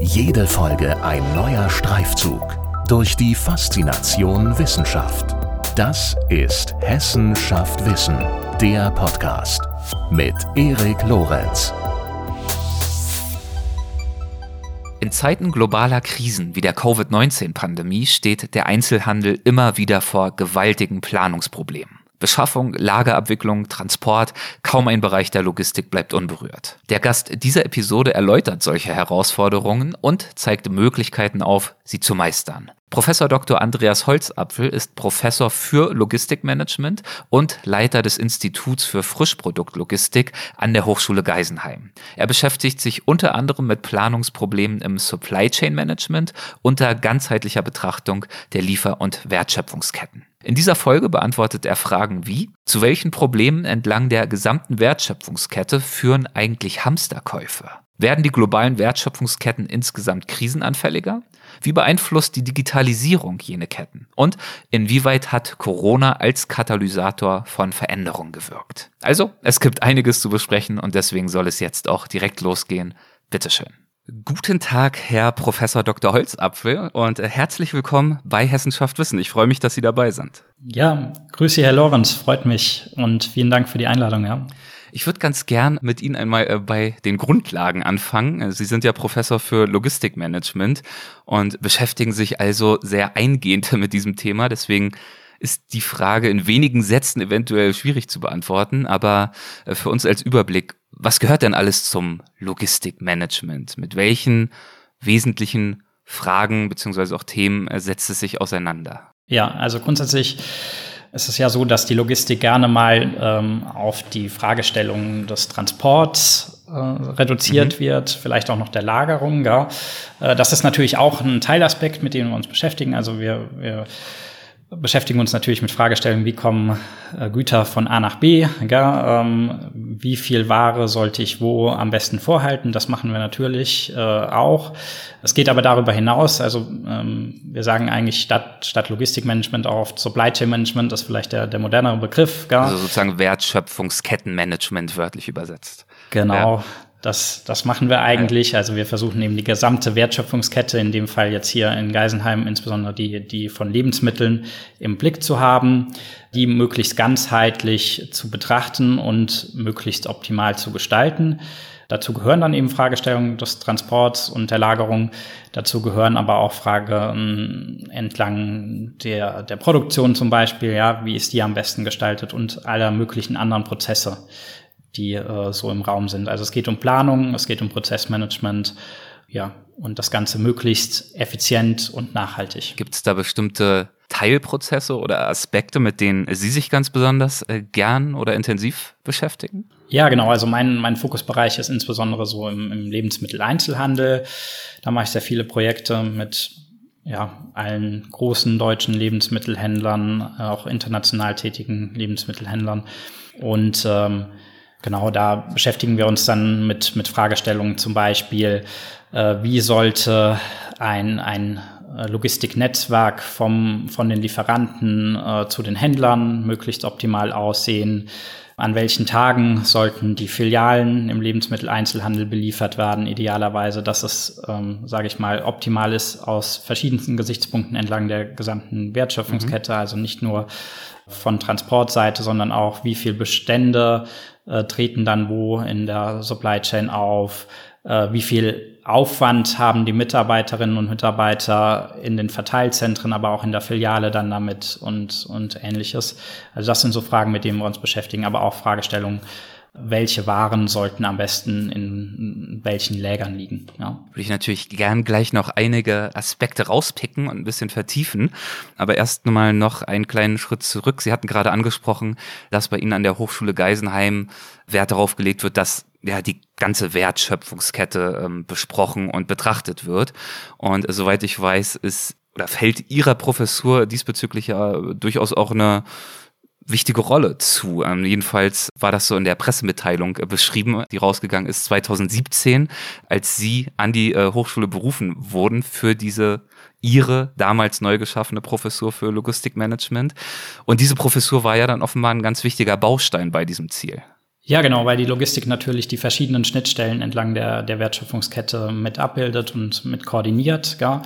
Jede Folge ein neuer Streifzug durch die Faszination Wissenschaft. Das ist Hessen schafft Wissen, der Podcast mit Erik Lorenz. In Zeiten globaler Krisen wie der Covid-19-Pandemie steht der Einzelhandel immer wieder vor gewaltigen Planungsproblemen. Beschaffung, Lagerabwicklung, Transport, kaum ein Bereich der Logistik bleibt unberührt. Der Gast dieser Episode erläutert solche Herausforderungen und zeigt Möglichkeiten auf, sie zu meistern. Professor Dr. Andreas Holzapfel ist Professor für Logistikmanagement und Leiter des Instituts für Frischproduktlogistik an der Hochschule Geisenheim. Er beschäftigt sich unter anderem mit Planungsproblemen im Supply Chain Management unter ganzheitlicher Betrachtung der Liefer- und Wertschöpfungsketten. In dieser Folge beantwortet er Fragen wie, zu welchen Problemen entlang der gesamten Wertschöpfungskette führen eigentlich Hamsterkäufe? Werden die globalen Wertschöpfungsketten insgesamt krisenanfälliger? Wie beeinflusst die Digitalisierung jene Ketten? Und inwieweit hat Corona als Katalysator von Veränderungen gewirkt? Also, es gibt einiges zu besprechen und deswegen soll es jetzt auch direkt losgehen. Bitteschön. Guten Tag, Herr Professor Dr. Holzapfel und äh, herzlich willkommen bei Hessenschaft Wissen. Ich freue mich, dass Sie dabei sind. Ja, grüße Herr Lorenz, freut mich und vielen Dank für die Einladung. Ja. Ich würde ganz gern mit Ihnen einmal äh, bei den Grundlagen anfangen. Äh, Sie sind ja Professor für Logistikmanagement und beschäftigen sich also sehr eingehend mit diesem Thema. Deswegen ist die Frage in wenigen Sätzen eventuell schwierig zu beantworten, aber für uns als Überblick, was gehört denn alles zum Logistikmanagement? Mit welchen wesentlichen Fragen beziehungsweise auch Themen äh, setzt es sich auseinander? Ja, also grundsätzlich ist es ja so, dass die Logistik gerne mal ähm, auf die Fragestellung des Transports äh, reduziert mhm. wird, vielleicht auch noch der Lagerung. Ja. Äh, das ist natürlich auch ein Teilaspekt, mit dem wir uns beschäftigen. Also wir, wir beschäftigen uns natürlich mit Fragestellungen, wie kommen äh, Güter von A nach B, ja, ähm, wie viel Ware sollte ich wo am besten vorhalten, das machen wir natürlich äh, auch. Es geht aber darüber hinaus, also ähm, wir sagen eigentlich statt, statt Logistikmanagement auch Supply Chain Management, das ist vielleicht der, der modernere Begriff. Ja. Also sozusagen Wertschöpfungskettenmanagement wörtlich übersetzt. Genau, ja. Das, das machen wir eigentlich. Also wir versuchen eben die gesamte Wertschöpfungskette, in dem Fall jetzt hier in Geisenheim, insbesondere die, die von Lebensmitteln im Blick zu haben, die möglichst ganzheitlich zu betrachten und möglichst optimal zu gestalten. Dazu gehören dann eben Fragestellungen des Transports und der Lagerung. Dazu gehören aber auch Fragen entlang der, der Produktion zum Beispiel, ja, wie ist die am besten gestaltet und aller möglichen anderen Prozesse die äh, so im Raum sind. Also es geht um Planung, es geht um Prozessmanagement, ja, und das Ganze möglichst effizient und nachhaltig. Gibt es da bestimmte Teilprozesse oder Aspekte, mit denen Sie sich ganz besonders äh, gern oder intensiv beschäftigen? Ja, genau. Also mein, mein Fokusbereich ist insbesondere so im, im Lebensmitteleinzelhandel. Da mache ich sehr viele Projekte mit ja, allen großen deutschen Lebensmittelhändlern, auch international tätigen Lebensmittelhändlern. Und ähm, Genau, da beschäftigen wir uns dann mit, mit Fragestellungen zum Beispiel, äh, wie sollte ein, ein Logistiknetzwerk vom, von den Lieferanten äh, zu den Händlern möglichst optimal aussehen? An welchen Tagen sollten die Filialen im Lebensmitteleinzelhandel beliefert werden? Idealerweise, dass es, ähm, sage ich mal, optimal ist aus verschiedensten Gesichtspunkten entlang der gesamten Wertschöpfungskette, mhm. also nicht nur von Transportseite, sondern auch, wie viel Bestände äh, treten dann wo in der Supply Chain auf, äh, wie viel Aufwand haben die Mitarbeiterinnen und Mitarbeiter in den Verteilzentren, aber auch in der Filiale dann damit und, und ähnliches. Also das sind so Fragen, mit denen wir uns beschäftigen, aber auch Fragestellungen, welche Waren sollten am besten in welchen Lägern liegen. Ja. Würde ich natürlich gern gleich noch einige Aspekte rauspicken und ein bisschen vertiefen. Aber erst mal noch einen kleinen Schritt zurück. Sie hatten gerade angesprochen, dass bei Ihnen an der Hochschule Geisenheim Wert darauf gelegt wird, dass ja die ganze Wertschöpfungskette ähm, besprochen und betrachtet wird. Und äh, soweit ich weiß, ist oder fällt Ihrer Professur diesbezüglich ja durchaus auch eine wichtige Rolle zu. Ähm, jedenfalls war das so in der Pressemitteilung äh, beschrieben, die rausgegangen ist 2017, als Sie an die äh, Hochschule berufen wurden für diese ihre damals neu geschaffene Professur für Logistikmanagement. Und diese Professur war ja dann offenbar ein ganz wichtiger Baustein bei diesem Ziel. Ja, genau, weil die Logistik natürlich die verschiedenen Schnittstellen entlang der, der Wertschöpfungskette mit abbildet und mit koordiniert. Ja.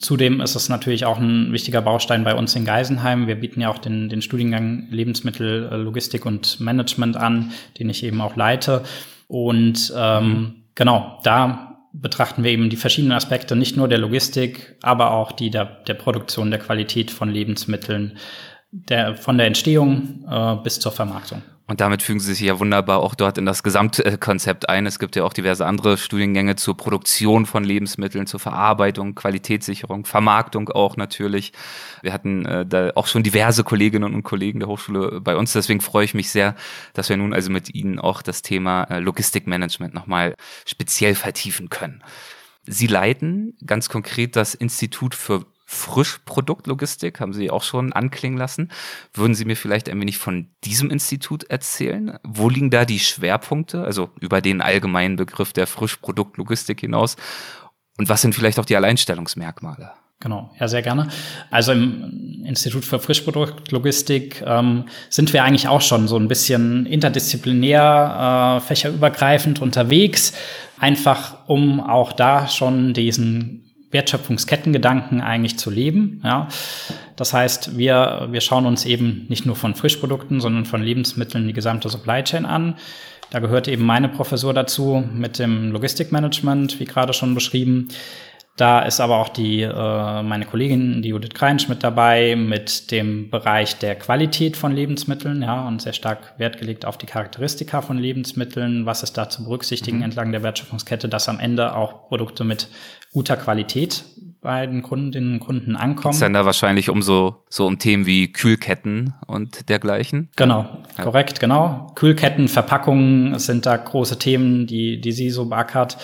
Zudem ist es natürlich auch ein wichtiger Baustein bei uns in Geisenheim. Wir bieten ja auch den, den Studiengang Lebensmittel, Logistik und Management an, den ich eben auch leite. Und ähm, mhm. genau, da betrachten wir eben die verschiedenen Aspekte, nicht nur der Logistik, aber auch die der, der Produktion, der Qualität von Lebensmitteln, der, von der Entstehung äh, bis zur Vermarktung. Und damit fügen sie sich ja wunderbar auch dort in das Gesamtkonzept ein. Es gibt ja auch diverse andere Studiengänge zur Produktion von Lebensmitteln, zur Verarbeitung, Qualitätssicherung, Vermarktung auch natürlich. Wir hatten äh, da auch schon diverse Kolleginnen und Kollegen der Hochschule bei uns. Deswegen freue ich mich sehr, dass wir nun also mit Ihnen auch das Thema äh, Logistikmanagement nochmal speziell vertiefen können. Sie leiten ganz konkret das Institut für Frischproduktlogistik, haben Sie auch schon anklingen lassen. Würden Sie mir vielleicht ein wenig von diesem Institut erzählen? Wo liegen da die Schwerpunkte, also über den allgemeinen Begriff der Frischproduktlogistik hinaus? Und was sind vielleicht auch die Alleinstellungsmerkmale? Genau, ja, sehr gerne. Also im Institut für Frischproduktlogistik ähm, sind wir eigentlich auch schon so ein bisschen interdisziplinär, äh, fächerübergreifend unterwegs, einfach um auch da schon diesen Wertschöpfungskettengedanken eigentlich zu leben. Ja. Das heißt, wir, wir schauen uns eben nicht nur von Frischprodukten, sondern von Lebensmitteln die gesamte Supply Chain an. Da gehört eben meine Professur dazu mit dem Logistikmanagement, wie gerade schon beschrieben. Da ist aber auch die, äh, meine Kollegin, die Judith Kreinsch mit dabei, mit dem Bereich der Qualität von Lebensmitteln, ja, und sehr stark Wert gelegt auf die Charakteristika von Lebensmitteln, was ist da zu berücksichtigen mhm. entlang der Wertschöpfungskette, dass am Ende auch Produkte mit guter Qualität bei den Kundinnen und Kunden ankommen. Es dann da wahrscheinlich um so, so um Themen wie Kühlketten und dergleichen. Genau, ja. korrekt, genau. Kühlketten, Verpackungen sind da große Themen, die, die sie so beackert.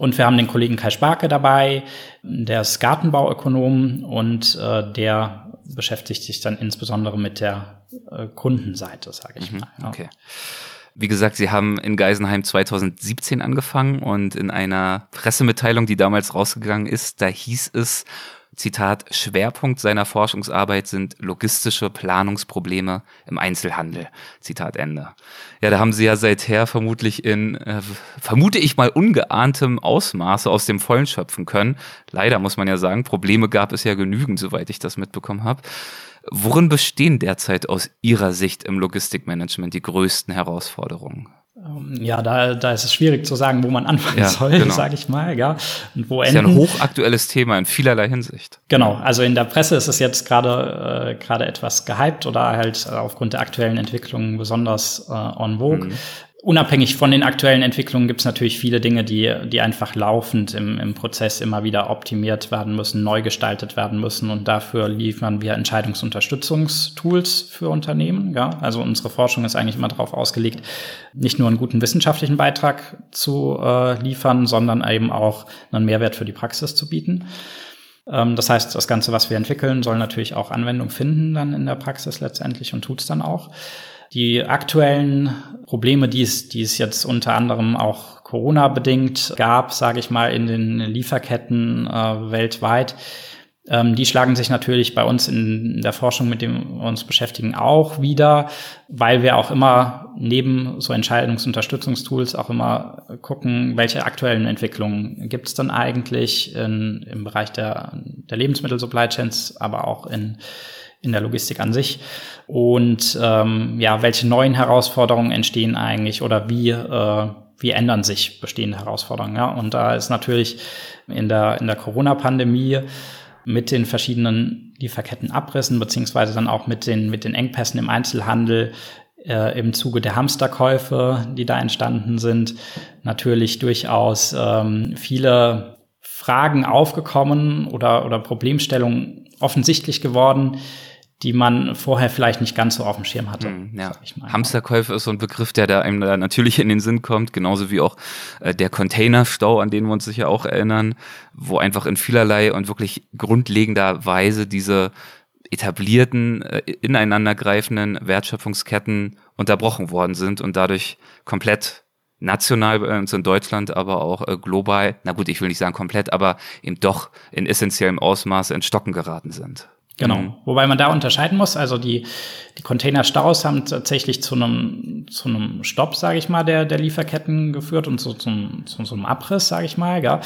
Und wir haben den Kollegen Kai Sparke dabei, der ist Gartenbauökonom und äh, der beschäftigt sich dann insbesondere mit der äh, Kundenseite, sage ich mhm, mal. Ja. Okay. Wie gesagt, Sie haben in Geisenheim 2017 angefangen und in einer Pressemitteilung, die damals rausgegangen ist, da hieß es, Zitat, Schwerpunkt seiner Forschungsarbeit sind logistische Planungsprobleme im Einzelhandel. Zitat Ende. Ja, da haben Sie ja seither vermutlich in, äh, vermute ich mal, ungeahntem Ausmaße aus dem Vollen schöpfen können. Leider muss man ja sagen, Probleme gab es ja genügend, soweit ich das mitbekommen habe. Worin bestehen derzeit aus Ihrer Sicht im Logistikmanagement die größten Herausforderungen? Ähm, ja, da, da ist es schwierig zu sagen, wo man anfangen ja, soll, genau. sage ich mal. Ja. Und wo ist enden. ja ein hochaktuelles Thema in vielerlei Hinsicht. Genau, also in der Presse ist es jetzt gerade äh, gerade etwas gehypt oder halt aufgrund der aktuellen Entwicklungen besonders äh, on vogue. Mhm unabhängig von den aktuellen Entwicklungen gibt es natürlich viele Dinge, die, die einfach laufend im, im Prozess immer wieder optimiert werden müssen, neu gestaltet werden müssen. Und dafür liefern wir Entscheidungsunterstützungstools für Unternehmen. Ja? Also unsere Forschung ist eigentlich immer darauf ausgelegt, nicht nur einen guten wissenschaftlichen Beitrag zu äh, liefern, sondern eben auch einen Mehrwert für die Praxis zu bieten. Ähm, das heißt, das Ganze, was wir entwickeln, soll natürlich auch Anwendung finden dann in der Praxis letztendlich und tut es dann auch. Die aktuellen Probleme, die es, die es jetzt unter anderem auch Corona-bedingt gab, sage ich mal, in den Lieferketten äh, weltweit, ähm, die schlagen sich natürlich bei uns in der Forschung, mit dem wir uns beschäftigen, auch wieder, weil wir auch immer neben so Entscheidungsunterstützungstools auch immer gucken, welche aktuellen Entwicklungen gibt es denn eigentlich in, im Bereich der, der Lebensmittel-Supply Chains, aber auch in in der Logistik an sich. Und ähm, ja, welche neuen Herausforderungen entstehen eigentlich oder wie, äh, wie ändern sich bestehende Herausforderungen? Ja? Und da ist natürlich in der, in der Corona-Pandemie mit den verschiedenen Lieferkettenabrissen, beziehungsweise dann auch mit den, mit den Engpässen im Einzelhandel äh, im Zuge der Hamsterkäufe, die da entstanden sind, natürlich durchaus ähm, viele Fragen aufgekommen oder, oder Problemstellungen offensichtlich geworden, die man vorher vielleicht nicht ganz so auf dem Schirm hatte. Mm, ja. Hamsterkäufe ist so ein Begriff, der da einem da natürlich in den Sinn kommt, genauso wie auch äh, der Containerstau, an den wir uns sicher auch erinnern, wo einfach in vielerlei und wirklich grundlegender Weise diese etablierten, äh, ineinandergreifenden Wertschöpfungsketten unterbrochen worden sind und dadurch komplett national bei uns in Deutschland, aber auch äh, global, na gut, ich will nicht sagen komplett, aber eben doch in essentiellem Ausmaße in Stocken geraten sind. Genau. Mhm. Wobei man da unterscheiden muss. Also die, die Containerstaus haben tatsächlich zu einem, zu einem Stopp, sage ich mal, der, der Lieferketten geführt und so zum, zu so einem Abriss, sage ich mal. Ja.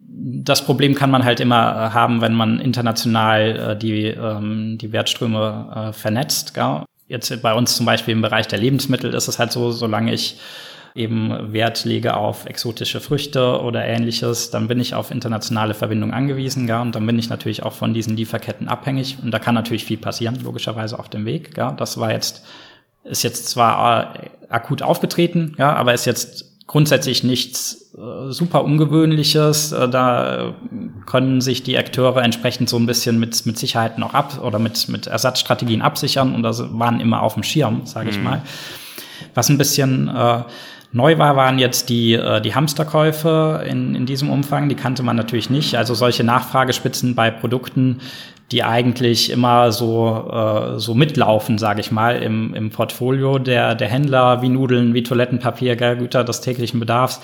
Das Problem kann man halt immer äh, haben, wenn man international äh, die, ähm, die Wertströme äh, vernetzt. Ja. Jetzt bei uns zum Beispiel im Bereich der Lebensmittel ist es halt so, solange ich eben Wert lege auf exotische Früchte oder ähnliches, dann bin ich auf internationale Verbindungen angewiesen, ja, und dann bin ich natürlich auch von diesen Lieferketten abhängig und da kann natürlich viel passieren, logischerweise auf dem Weg, ja. Das war jetzt, ist jetzt zwar äh, akut aufgetreten, ja, aber ist jetzt grundsätzlich nichts äh, super Ungewöhnliches. Äh, da können sich die Akteure entsprechend so ein bisschen mit, mit Sicherheiten auch ab oder mit, mit Ersatzstrategien absichern und das waren immer auf dem Schirm, sage ich mhm. mal. Was ein bisschen äh, Neu war, waren jetzt die, äh, die Hamsterkäufe in, in diesem Umfang. Die kannte man natürlich nicht. Also solche Nachfragespitzen bei Produkten, die eigentlich immer so, äh, so mitlaufen, sage ich mal, im, im Portfolio der, der Händler, wie Nudeln, wie Toilettenpapier, Güter des täglichen Bedarfs.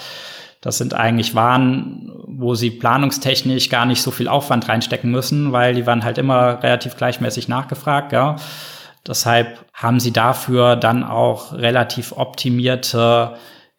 Das sind eigentlich Waren, wo sie planungstechnisch gar nicht so viel Aufwand reinstecken müssen, weil die waren halt immer relativ gleichmäßig nachgefragt. Ja. Deshalb haben sie dafür dann auch relativ optimierte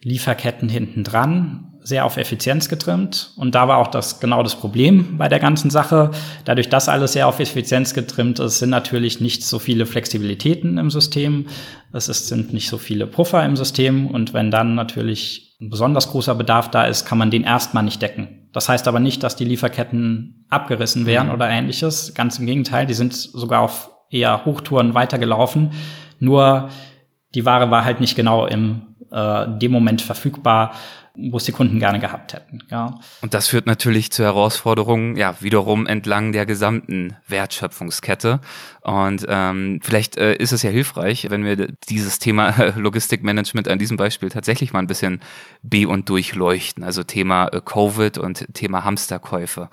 Lieferketten hinten dran, sehr auf Effizienz getrimmt. Und da war auch das genau das Problem bei der ganzen Sache. Dadurch, dass alles sehr auf Effizienz getrimmt ist, sind natürlich nicht so viele Flexibilitäten im System. Es ist, sind nicht so viele Puffer im System. Und wenn dann natürlich ein besonders großer Bedarf da ist, kann man den erstmal nicht decken. Das heißt aber nicht, dass die Lieferketten abgerissen wären mhm. oder ähnliches. Ganz im Gegenteil, die sind sogar auf eher Hochtouren weitergelaufen. Nur die Ware war halt nicht genau im äh, dem Moment verfügbar, wo es die Kunden gerne gehabt hätten. Ja. Und das führt natürlich zu Herausforderungen, ja, wiederum entlang der gesamten Wertschöpfungskette. Und ähm, vielleicht äh, ist es ja hilfreich, wenn wir dieses Thema Logistikmanagement an diesem Beispiel tatsächlich mal ein bisschen be- und durchleuchten. Also Thema äh, Covid und Thema Hamsterkäufe.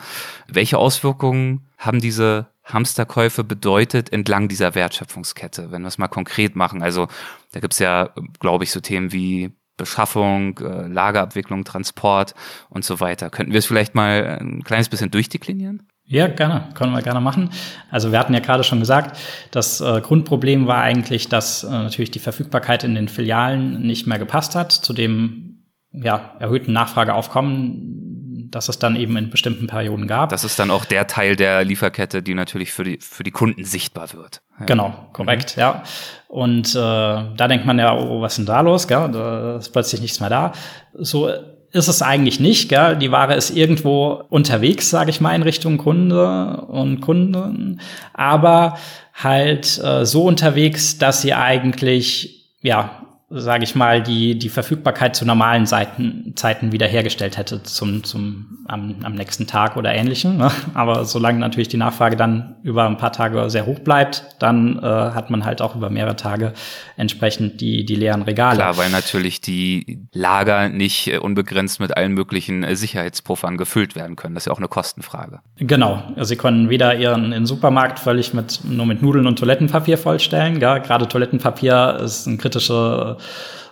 Welche Auswirkungen haben diese Hamsterkäufe bedeutet entlang dieser Wertschöpfungskette, wenn wir es mal konkret machen. Also da gibt's ja, glaube ich, so Themen wie Beschaffung, äh, Lagerabwicklung, Transport und so weiter. Könnten wir es vielleicht mal ein kleines bisschen durchdeklinieren? Ja, gerne, können wir gerne machen. Also wir hatten ja gerade schon gesagt, das äh, Grundproblem war eigentlich, dass äh, natürlich die Verfügbarkeit in den Filialen nicht mehr gepasst hat zu dem ja, erhöhten Nachfrageaufkommen dass es dann eben in bestimmten Perioden gab. Das ist dann auch der Teil der Lieferkette, die natürlich für die, für die Kunden sichtbar wird. Ja. Genau, korrekt, mhm. ja. Und äh, da denkt man ja, oh, was ist denn da los? Gell? Da ist plötzlich nichts mehr da. So ist es eigentlich nicht. Gell? Die Ware ist irgendwo unterwegs, sage ich mal, in Richtung Kunde und Kunden, aber halt äh, so unterwegs, dass sie eigentlich ja sage ich mal, die, die Verfügbarkeit zu normalen Seiten, Zeiten wiederhergestellt hätte zum, zum, am, am nächsten Tag oder ähnlichem. Ne? Aber solange natürlich die Nachfrage dann über ein paar Tage sehr hoch bleibt, dann äh, hat man halt auch über mehrere Tage entsprechend die, die leeren Regale. Klar, weil natürlich die Lager nicht äh, unbegrenzt mit allen möglichen äh, Sicherheitspuffern gefüllt werden können. Das ist ja auch eine Kostenfrage. Genau. Sie können weder ihren, ihren Supermarkt völlig mit, nur mit Nudeln und Toilettenpapier vollstellen. Ja? Gerade Toilettenpapier ist ein kritischer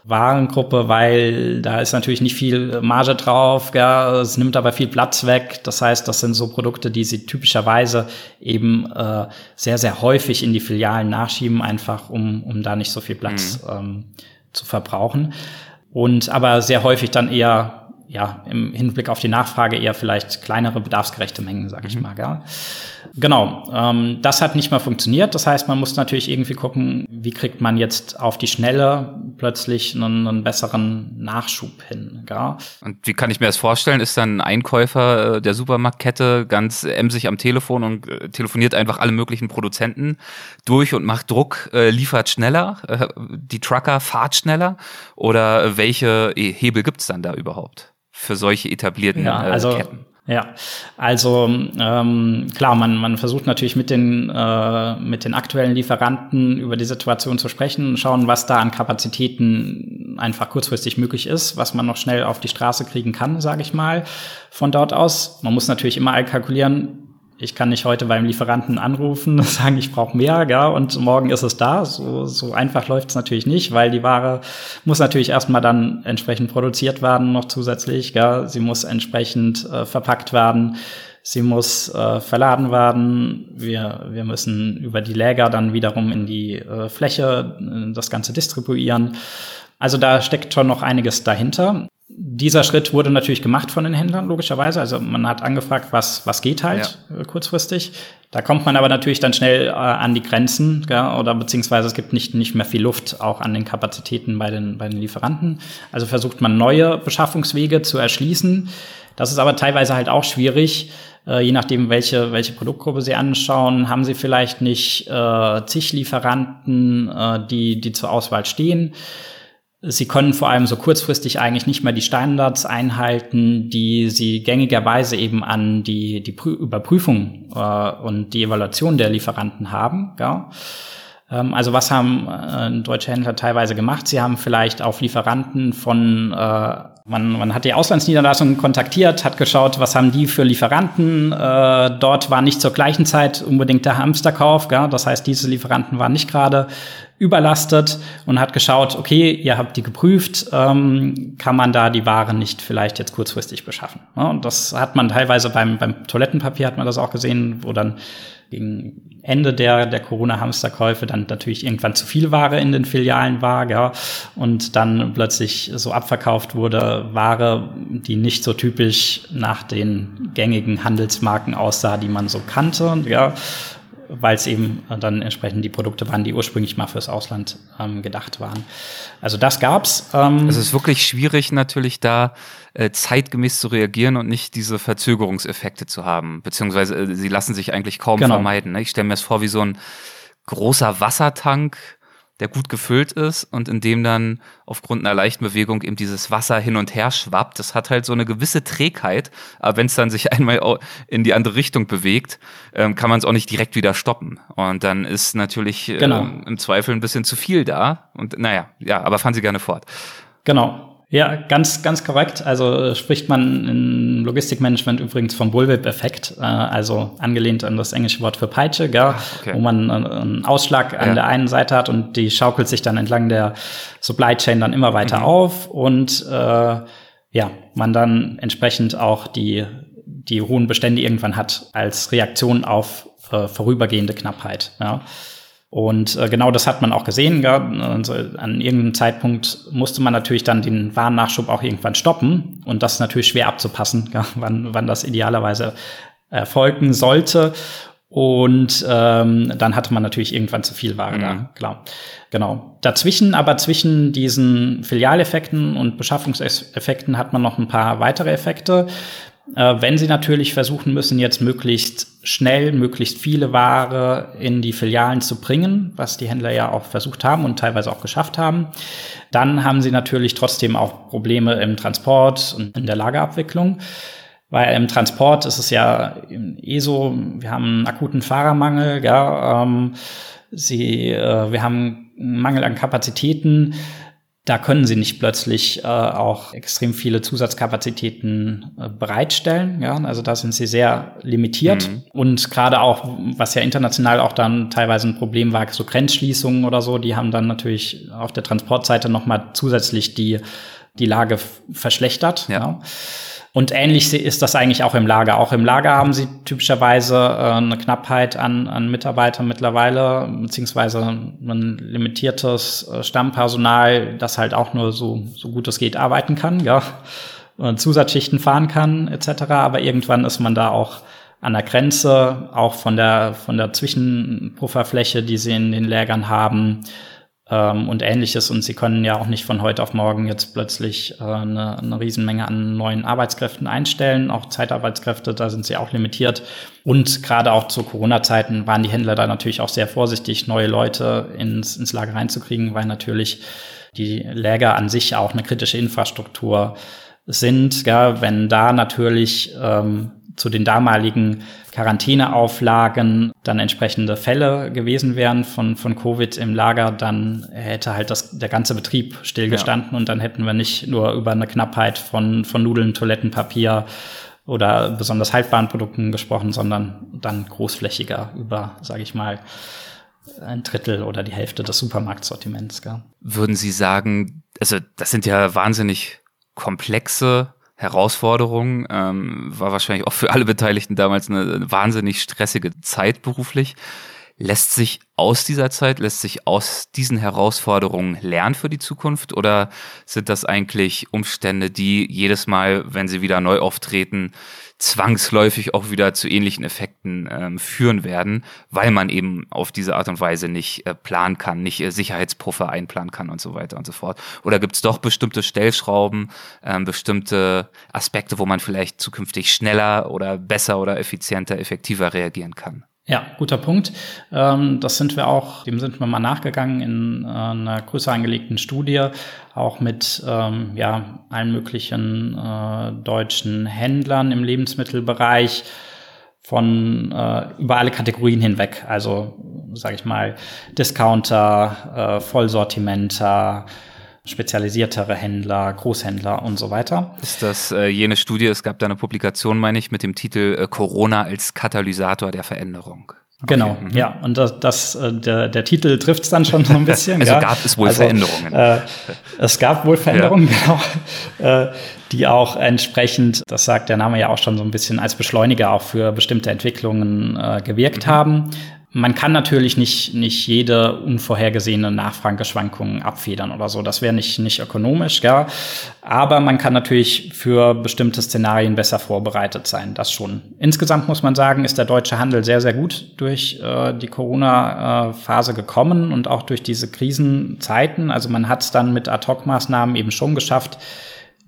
Warengruppe, weil da ist natürlich nicht viel Marge drauf, ja, es nimmt aber viel Platz weg. Das heißt, das sind so Produkte, die sie typischerweise eben äh, sehr, sehr häufig in die Filialen nachschieben, einfach um, um da nicht so viel Platz mhm. ähm, zu verbrauchen. Und aber sehr häufig dann eher ja, im Hinblick auf die Nachfrage eher vielleicht kleinere bedarfsgerechte Mengen, sag ich mhm. mal. Ja. Genau, ähm, das hat nicht mal funktioniert. Das heißt, man muss natürlich irgendwie gucken, wie kriegt man jetzt auf die Schnelle plötzlich einen, einen besseren Nachschub hin. Ja. Und wie kann ich mir das vorstellen? Ist dann ein Einkäufer äh, der Supermarktkette ganz emsig am Telefon und äh, telefoniert einfach alle möglichen Produzenten durch und macht Druck, äh, liefert schneller, äh, die Trucker fahrt schneller? Oder welche Hebel gibt's dann da überhaupt? Für solche etablierten ja, äh, also, Ketten? Ja, also ähm, klar, man, man versucht natürlich mit den, äh, mit den aktuellen Lieferanten über die Situation zu sprechen, schauen, was da an Kapazitäten einfach kurzfristig möglich ist, was man noch schnell auf die Straße kriegen kann, sage ich mal, von dort aus. Man muss natürlich immer kalkulieren, ich kann nicht heute beim Lieferanten anrufen sagen, ich brauche mehr, ja, und morgen ist es da. So, so einfach läuft es natürlich nicht, weil die Ware muss natürlich erstmal dann entsprechend produziert werden, noch zusätzlich, ja. Sie muss entsprechend äh, verpackt werden. sie muss äh, verladen werden, wir, wir müssen über die Läger dann wiederum in die äh, Fläche äh, das Ganze distribuieren. Also da steckt schon noch einiges dahinter. Dieser Schritt wurde natürlich gemacht von den Händlern, logischerweise. Also man hat angefragt, was, was geht halt ja. Äh, kurzfristig. Da kommt man aber natürlich dann schnell äh, an die Grenzen, ja, oder beziehungsweise es gibt nicht, nicht mehr viel Luft auch an den Kapazitäten bei den, bei den Lieferanten. Also versucht man neue Beschaffungswege zu erschließen. Das ist aber teilweise halt auch schwierig, äh, je nachdem, welche, welche Produktgruppe Sie anschauen, haben Sie vielleicht nicht äh, zig Lieferanten, äh, die, die zur Auswahl stehen. Sie können vor allem so kurzfristig eigentlich nicht mehr die Standards einhalten, die sie gängigerweise eben an die, die Prü Überprüfung äh, und die Evaluation der Lieferanten haben. Ja. Ähm, also was haben äh, deutsche Händler teilweise gemacht? Sie haben vielleicht auf Lieferanten von, äh, man, man hat die Auslandsniederlassungen kontaktiert, hat geschaut, was haben die für Lieferanten. Äh, dort war nicht zur gleichen Zeit unbedingt der Hamsterkauf. Gell? Das heißt, diese Lieferanten waren nicht gerade überlastet und hat geschaut, okay, ihr habt die geprüft, ähm, kann man da die Ware nicht vielleicht jetzt kurzfristig beschaffen. Ja, und das hat man teilweise beim, beim Toilettenpapier hat man das auch gesehen, wo dann gegen Ende der, der Corona-Hamsterkäufe dann natürlich irgendwann zu viel Ware in den Filialen war, ja, und dann plötzlich so abverkauft wurde, Ware, die nicht so typisch nach den gängigen Handelsmarken aussah, die man so kannte, ja, weil es eben dann entsprechend die Produkte waren, die ursprünglich mal fürs Ausland ähm, gedacht waren. Also das gab's. Ähm es ist wirklich schwierig natürlich da äh, zeitgemäß zu reagieren und nicht diese Verzögerungseffekte zu haben, beziehungsweise äh, sie lassen sich eigentlich kaum genau. vermeiden. Ne? Ich stelle mir es vor wie so ein großer Wassertank, der gut gefüllt ist und in dem dann aufgrund einer leichten Bewegung eben dieses Wasser hin und her schwappt. Das hat halt so eine gewisse Trägheit, aber wenn es dann sich einmal in die andere Richtung bewegt, ähm, kann man es auch nicht direkt wieder stoppen. Und dann ist natürlich genau. ähm, im Zweifel ein bisschen zu viel da. Und naja, ja, aber fahren Sie gerne fort. Genau. Ja, ganz, ganz korrekt. Also äh, spricht man im Logistikmanagement übrigens vom Bullwhip-Effekt, äh, also angelehnt an das englische Wort für Peitsche, gell, ah, okay. wo man äh, einen Ausschlag an ja. der einen Seite hat und die schaukelt sich dann entlang der Supply Chain dann immer weiter mhm. auf und äh, ja, man dann entsprechend auch die, die hohen Bestände irgendwann hat als Reaktion auf äh, vorübergehende Knappheit. Ja. Und äh, genau das hat man auch gesehen. Ja? Also an irgendeinem Zeitpunkt musste man natürlich dann den Warennachschub auch irgendwann stoppen. Und das ist natürlich schwer abzupassen, ja? wann, wann das idealerweise erfolgen sollte. Und ähm, dann hatte man natürlich irgendwann zu viel Ware mhm. da, klar. Genau. Dazwischen, aber zwischen diesen Filialeffekten und Beschaffungseffekten hat man noch ein paar weitere Effekte. Äh, wenn Sie natürlich versuchen müssen, jetzt möglichst schnell, möglichst viele Ware in die Filialen zu bringen, was die Händler ja auch versucht haben und teilweise auch geschafft haben, dann haben Sie natürlich trotzdem auch Probleme im Transport und in der Lagerabwicklung. Weil im Transport ist es ja eh so, wir haben einen akuten Fahrermangel, ja, ähm, sie, äh, wir haben einen Mangel an Kapazitäten da können sie nicht plötzlich äh, auch extrem viele Zusatzkapazitäten äh, bereitstellen. Ja, also da sind sie sehr limitiert. Mhm. Und gerade auch, was ja international auch dann teilweise ein Problem war, so Grenzschließungen oder so, die haben dann natürlich auf der Transportseite nochmal zusätzlich die, die Lage verschlechtert. Ja. ja. Und ähnlich ist das eigentlich auch im Lager. Auch im Lager haben sie typischerweise äh, eine Knappheit an, an Mitarbeitern mittlerweile, beziehungsweise ein limitiertes äh, Stammpersonal, das halt auch nur so, so gut es geht arbeiten kann, ja, Zusatzschichten fahren kann, etc. Aber irgendwann ist man da auch an der Grenze, auch von der, von der Zwischenpufferfläche, die sie in den Lägern haben ähm, und ähnliches. Und sie können ja auch nicht von heute auf morgen jetzt plötzlich äh, eine, eine Riesenmenge an neuen Arbeitskräften einstellen. Auch Zeitarbeitskräfte, da sind sie auch limitiert. Und gerade auch zu Corona-Zeiten waren die Händler da natürlich auch sehr vorsichtig, neue Leute ins, ins Lager reinzukriegen, weil natürlich die Läger an sich auch eine kritische Infrastruktur sind. Ja, wenn da natürlich ähm, zu den damaligen Quarantäneauflagen dann entsprechende Fälle gewesen wären von, von Covid im Lager, dann hätte halt das, der ganze Betrieb stillgestanden ja. und dann hätten wir nicht nur über eine Knappheit von, von Nudeln, Toilettenpapier oder besonders haltbaren Produkten gesprochen, sondern dann großflächiger über, sage ich mal, ein Drittel oder die Hälfte des Supermarktsortiments. Gell? Würden Sie sagen, also das sind ja wahnsinnig komplexe Herausforderung, ähm, war wahrscheinlich auch für alle Beteiligten damals eine wahnsinnig stressige Zeit beruflich. Lässt sich aus dieser Zeit, lässt sich aus diesen Herausforderungen lernen für die Zukunft oder sind das eigentlich Umstände, die jedes Mal, wenn sie wieder neu auftreten, zwangsläufig auch wieder zu ähnlichen Effekten ähm, führen werden, weil man eben auf diese Art und Weise nicht äh, planen kann, nicht äh, Sicherheitspuffer einplanen kann und so weiter und so fort. Oder gibt es doch bestimmte Stellschrauben, ähm, bestimmte Aspekte, wo man vielleicht zukünftig schneller oder besser oder effizienter, effektiver reagieren kann? Ja, guter Punkt. Ähm, das sind wir auch, dem sind wir mal nachgegangen in äh, einer größer angelegten Studie, auch mit ähm, ja, allen möglichen äh, deutschen Händlern im Lebensmittelbereich von äh, über alle Kategorien hinweg. Also, sage ich mal, Discounter, Vollsortimenter, spezialisiertere Händler, Großhändler und so weiter. Ist das äh, jene Studie, es gab da eine Publikation, meine ich, mit dem Titel äh, Corona als Katalysator der Veränderung. Genau, okay. Mhm. ja, und das, das äh, der, der Titel trifft es dann schon so ein bisschen. also ja. gab es wohl also, Veränderungen. Äh, es gab wohl Veränderungen, ja. genau, äh, die auch entsprechend, das sagt der Name ja auch schon so ein bisschen, als Beschleuniger auch für bestimmte Entwicklungen äh, gewirkt mhm. haben. Man kann natürlich nicht, nicht jede unvorhergesehene Nachfrageschwankungen abfedern oder so. Das wäre nicht, nicht ökonomisch, ja. Aber man kann natürlich für bestimmte Szenarien besser vorbereitet sein. Das schon. Insgesamt muss man sagen, ist der deutsche Handel sehr, sehr gut durch äh, die Corona-Phase gekommen und auch durch diese Krisenzeiten. Also man hat es dann mit Ad-Hoc-Maßnahmen eben schon geschafft,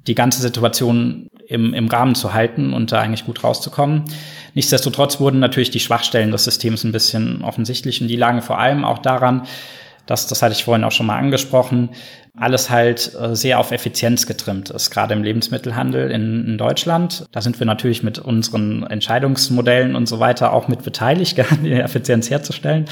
die ganze Situation im, im Rahmen zu halten und da eigentlich gut rauszukommen. Nichtsdestotrotz wurden natürlich die Schwachstellen des Systems ein bisschen offensichtlich und die lagen vor allem auch daran, dass, das hatte ich vorhin auch schon mal angesprochen, alles halt äh, sehr auf Effizienz getrimmt ist, gerade im Lebensmittelhandel in, in Deutschland. Da sind wir natürlich mit unseren Entscheidungsmodellen und so weiter auch mit beteiligt, die Effizienz herzustellen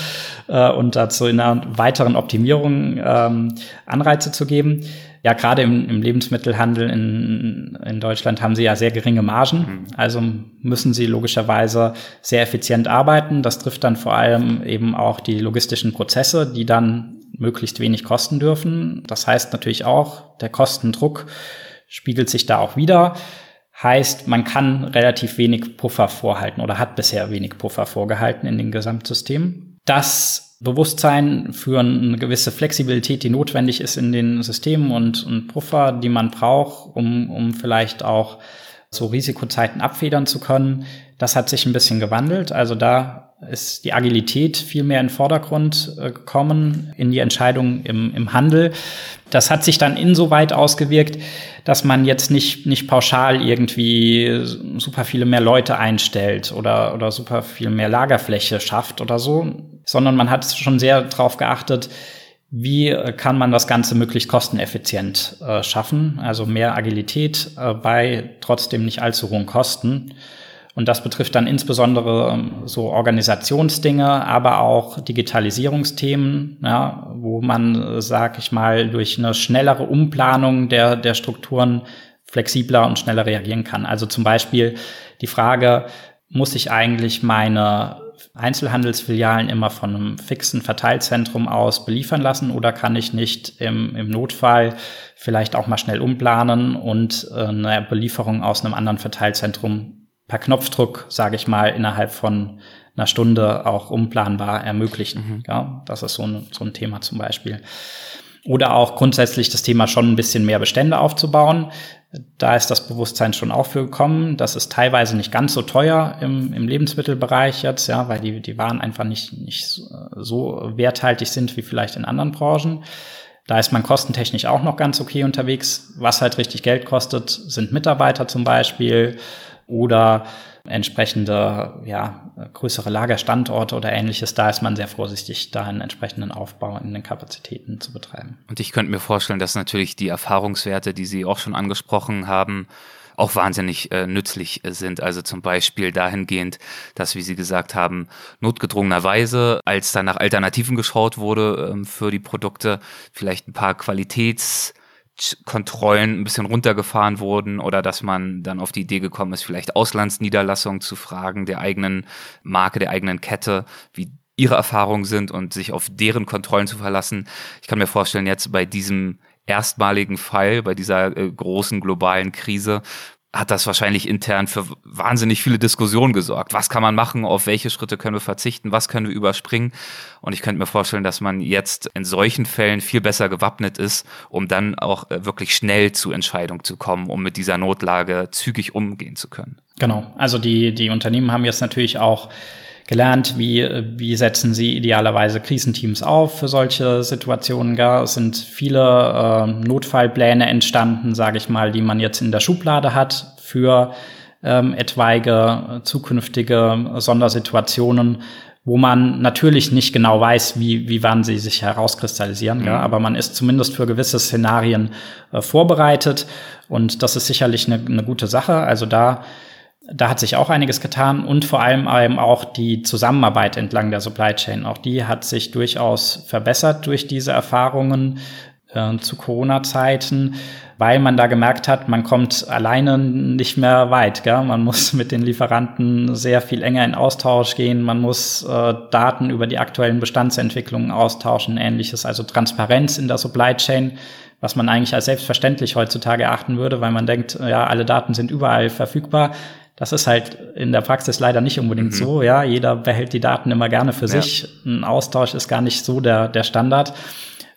äh, und dazu in einer weiteren Optimierung ähm, Anreize zu geben ja, gerade im, im Lebensmittelhandel in, in Deutschland haben sie ja sehr geringe Margen. Mhm. Also müssen sie logischerweise sehr effizient arbeiten. Das trifft dann vor allem eben auch die logistischen Prozesse, die dann möglichst wenig kosten dürfen. Das heißt natürlich auch, der Kostendruck spiegelt sich da auch wieder. Heißt, man kann relativ wenig Puffer vorhalten oder hat bisher wenig Puffer vorgehalten in den Gesamtsystemen. Das Bewusstsein für eine gewisse Flexibilität, die notwendig ist in den Systemen und, und Puffer, die man braucht, um, um vielleicht auch so Risikozeiten abfedern zu können. Das hat sich ein bisschen gewandelt. Also da ist die Agilität viel mehr in den Vordergrund äh, gekommen in die Entscheidung im, im Handel. Das hat sich dann insoweit ausgewirkt, dass man jetzt nicht, nicht pauschal irgendwie super viele mehr Leute einstellt oder, oder super viel mehr Lagerfläche schafft oder so, sondern man hat schon sehr darauf geachtet, wie kann man das Ganze möglichst kosteneffizient äh, schaffen, also mehr Agilität äh, bei trotzdem nicht allzu hohen Kosten. Und das betrifft dann insbesondere ähm, so Organisationsdinge, aber auch Digitalisierungsthemen, ja, wo man, äh, sag ich mal, durch eine schnellere Umplanung der, der Strukturen flexibler und schneller reagieren kann. Also zum Beispiel die Frage, muss ich eigentlich meine Einzelhandelsfilialen immer von einem fixen Verteilzentrum aus beliefern lassen oder kann ich nicht im, im Notfall vielleicht auch mal schnell umplanen und äh, eine Belieferung aus einem anderen Verteilzentrum per Knopfdruck, sage ich mal, innerhalb von einer Stunde auch umplanbar ermöglichen. Mhm. Ja, das ist so ein, so ein Thema zum Beispiel. Oder auch grundsätzlich das Thema schon ein bisschen mehr Bestände aufzubauen. Da ist das Bewusstsein schon auch für gekommen. Das ist teilweise nicht ganz so teuer im, im Lebensmittelbereich jetzt, ja, weil die, die Waren einfach nicht, nicht so werthaltig sind wie vielleicht in anderen Branchen. Da ist man kostentechnisch auch noch ganz okay unterwegs. Was halt richtig Geld kostet, sind Mitarbeiter zum Beispiel oder entsprechende, ja, größere Lagerstandorte oder ähnliches, da ist man sehr vorsichtig, da einen entsprechenden Aufbau in den Kapazitäten zu betreiben. Und ich könnte mir vorstellen, dass natürlich die Erfahrungswerte, die Sie auch schon angesprochen haben, auch wahnsinnig äh, nützlich sind. Also zum Beispiel dahingehend, dass, wie Sie gesagt haben, notgedrungenerweise, als dann nach Alternativen geschaut wurde ähm, für die Produkte, vielleicht ein paar Qualitäts- Kontrollen ein bisschen runtergefahren wurden oder dass man dann auf die Idee gekommen ist, vielleicht Auslandsniederlassungen zu fragen, der eigenen Marke, der eigenen Kette, wie ihre Erfahrungen sind und sich auf deren Kontrollen zu verlassen. Ich kann mir vorstellen, jetzt bei diesem erstmaligen Fall, bei dieser äh, großen globalen Krise, hat das wahrscheinlich intern für wahnsinnig viele Diskussionen gesorgt. Was kann man machen? Auf welche Schritte können wir verzichten? Was können wir überspringen? Und ich könnte mir vorstellen, dass man jetzt in solchen Fällen viel besser gewappnet ist, um dann auch äh, wirklich schnell zu Entscheidung zu kommen, um mit dieser Notlage zügig umgehen zu können. Genau. Also die, die Unternehmen haben jetzt natürlich auch gelernt, wie, wie setzen sie idealerweise Krisenteams auf für solche Situationen. Gar. Es sind viele äh, Notfallpläne entstanden, sage ich mal, die man jetzt in der Schublade hat für ähm, etwaige zukünftige Sondersituationen, wo man natürlich nicht genau weiß, wie, wie wann sie sich herauskristallisieren, mhm. aber man ist zumindest für gewisse Szenarien äh, vorbereitet und das ist sicherlich eine, eine gute Sache. Also da da hat sich auch einiges getan und vor allem eben auch die Zusammenarbeit entlang der Supply Chain. Auch die hat sich durchaus verbessert durch diese Erfahrungen äh, zu Corona-Zeiten, weil man da gemerkt hat, man kommt alleine nicht mehr weit. Gell? Man muss mit den Lieferanten sehr viel enger in Austausch gehen. Man muss äh, Daten über die aktuellen Bestandsentwicklungen austauschen, ähnliches. Also Transparenz in der Supply Chain was man eigentlich als selbstverständlich heutzutage erachten würde, weil man denkt, ja, alle Daten sind überall verfügbar. Das ist halt in der Praxis leider nicht unbedingt mhm. so. Ja, jeder behält die Daten immer gerne für ja. sich. Ein Austausch ist gar nicht so der, der Standard.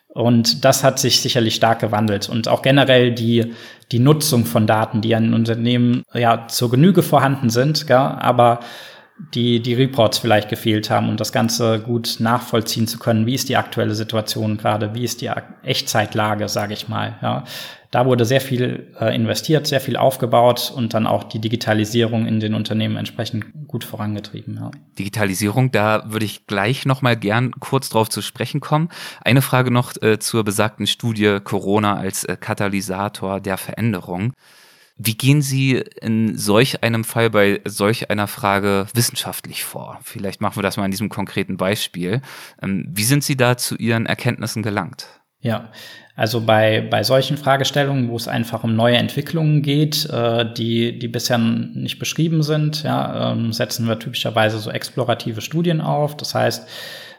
Und das hat sich sicherlich stark gewandelt. Und auch generell die, die Nutzung von Daten, die an Unternehmen ja zur Genüge vorhanden sind, gell, aber die, die Reports vielleicht gefehlt haben, um das Ganze gut nachvollziehen zu können. Wie ist die aktuelle Situation gerade? Wie ist die Echtzeitlage, sage ich mal? Ja. Da wurde sehr viel äh, investiert, sehr viel aufgebaut und dann auch die Digitalisierung in den Unternehmen entsprechend gut vorangetrieben. Ja. Digitalisierung, da würde ich gleich noch mal gern kurz drauf zu sprechen kommen. Eine Frage noch äh, zur besagten Studie Corona als äh, Katalysator der Veränderung. Wie gehen Sie in solch einem Fall bei solch einer Frage wissenschaftlich vor? Vielleicht machen wir das mal in diesem konkreten Beispiel. Ähm, wie sind Sie da zu Ihren Erkenntnissen gelangt? Ja, also bei, bei solchen Fragestellungen, wo es einfach um neue Entwicklungen geht, äh, die, die bisher nicht beschrieben sind, ja, ähm, setzen wir typischerweise so explorative Studien auf. Das heißt,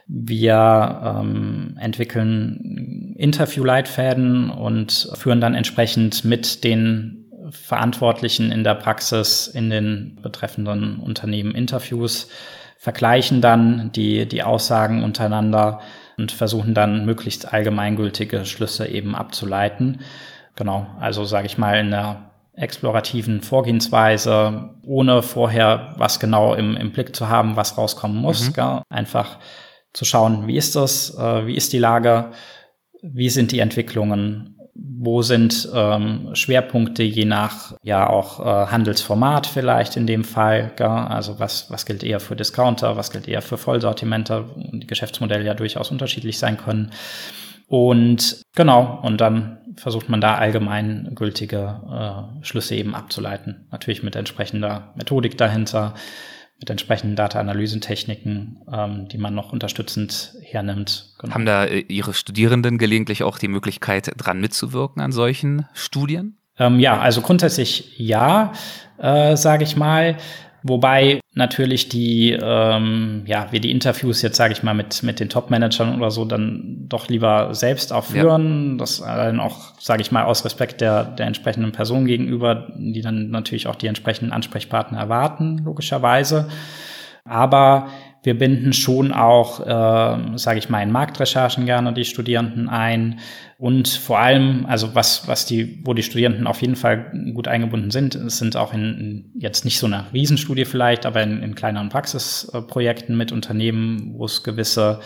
wir ähm, entwickeln Interviewleitfäden und führen dann entsprechend mit den Verantwortlichen in der Praxis in den betreffenden Unternehmen Interviews, vergleichen dann die, die Aussagen untereinander und versuchen dann möglichst allgemeingültige Schlüsse eben abzuleiten. Genau, also sage ich mal in der explorativen Vorgehensweise, ohne vorher was genau im, im Blick zu haben, was rauskommen muss. Mhm. Einfach zu schauen, wie ist das, äh, wie ist die Lage, wie sind die Entwicklungen wo sind ähm, Schwerpunkte je nach ja auch äh, Handelsformat vielleicht in dem Fall. Gell? Also was, was gilt eher für Discounter, was gilt eher für Vollsortimenter, die Geschäftsmodelle ja durchaus unterschiedlich sein können. Und genau, und dann versucht man da allgemeingültige äh, Schlüsse eben abzuleiten. Natürlich mit entsprechender Methodik dahinter mit entsprechenden Data-Analysentechniken, ähm, die man noch unterstützend hernimmt. Genau. Haben da äh, Ihre Studierenden gelegentlich auch die Möglichkeit, dran mitzuwirken an solchen Studien? Ähm, ja, also grundsätzlich ja, äh, sage ich mal. Wobei natürlich die, ähm, ja, wir die Interviews jetzt, sage ich mal, mit, mit den Top-Managern oder so dann doch lieber selbst auch führen. Ja. Das dann auch, sage ich mal, aus Respekt der, der entsprechenden Person gegenüber, die dann natürlich auch die entsprechenden Ansprechpartner erwarten, logischerweise. Aber wir binden schon auch, äh, sage ich mal, in Marktrecherchen gerne die Studierenden ein. Und vor allem, also was, was die, wo die Studierenden auf jeden Fall gut eingebunden sind, sind auch in, jetzt nicht so einer Riesenstudie vielleicht, aber in, in kleineren Praxisprojekten mit Unternehmen, wo es gewisse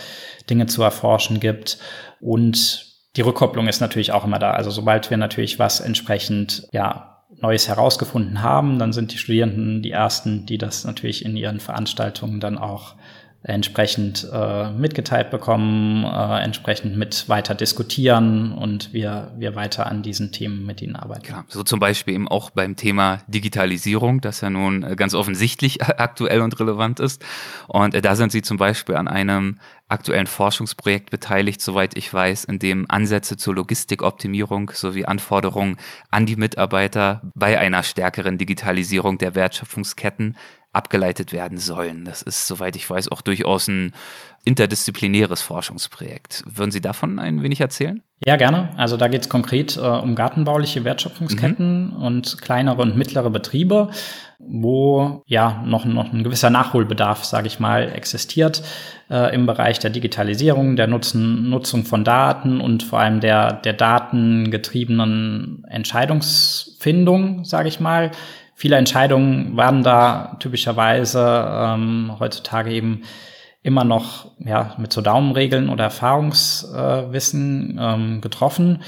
Dinge zu erforschen gibt. Und die Rückkopplung ist natürlich auch immer da. Also sobald wir natürlich was entsprechend, ja, Neues herausgefunden haben, dann sind die Studierenden die ersten, die das natürlich in ihren Veranstaltungen dann auch entsprechend äh, mitgeteilt bekommen, äh, entsprechend mit weiter diskutieren und wir, wir weiter an diesen Themen mit ihnen arbeiten. Ja, so zum Beispiel eben auch beim Thema Digitalisierung, das ja nun äh, ganz offensichtlich aktuell und relevant ist. Und äh, da sind Sie zum Beispiel an einem aktuellen Forschungsprojekt beteiligt, soweit ich weiß, in dem Ansätze zur Logistikoptimierung sowie Anforderungen an die Mitarbeiter bei einer stärkeren Digitalisierung der Wertschöpfungsketten abgeleitet werden sollen. Das ist, soweit ich weiß, auch durchaus ein interdisziplinäres Forschungsprojekt. Würden Sie davon ein wenig erzählen? Ja, gerne. Also da geht es konkret äh, um gartenbauliche Wertschöpfungsketten mhm. und kleinere und mittlere Betriebe, wo ja noch, noch ein gewisser Nachholbedarf, sage ich mal, existiert äh, im Bereich der Digitalisierung, der Nutzen, Nutzung von Daten und vor allem der, der datengetriebenen Entscheidungsfindung, sage ich mal. Viele Entscheidungen werden da typischerweise ähm, heutzutage eben immer noch ja, mit so Daumenregeln oder Erfahrungswissen äh, ähm, getroffen.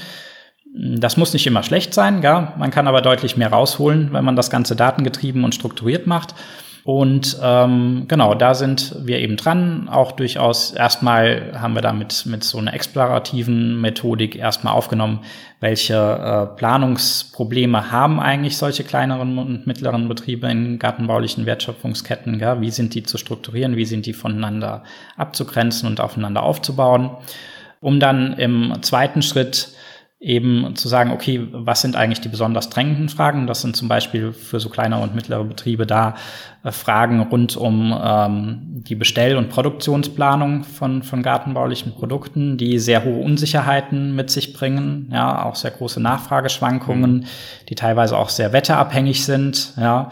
Das muss nicht immer schlecht sein, ja. Man kann aber deutlich mehr rausholen, wenn man das Ganze datengetrieben und strukturiert macht. Und ähm, genau, da sind wir eben dran. Auch durchaus erstmal haben wir da mit, mit so einer explorativen Methodik erstmal aufgenommen, welche äh, Planungsprobleme haben eigentlich solche kleineren und mittleren Betriebe in gartenbaulichen Wertschöpfungsketten. Ja? Wie sind die zu strukturieren? Wie sind die voneinander abzugrenzen und aufeinander aufzubauen? Um dann im zweiten Schritt eben zu sagen, okay, was sind eigentlich die besonders drängenden Fragen? Das sind zum Beispiel für so kleine und mittlere Betriebe da äh, Fragen rund um ähm, die Bestell- und Produktionsplanung von, von gartenbaulichen Produkten, die sehr hohe Unsicherheiten mit sich bringen, ja, auch sehr große Nachfrageschwankungen, mhm. die teilweise auch sehr wetterabhängig sind, ja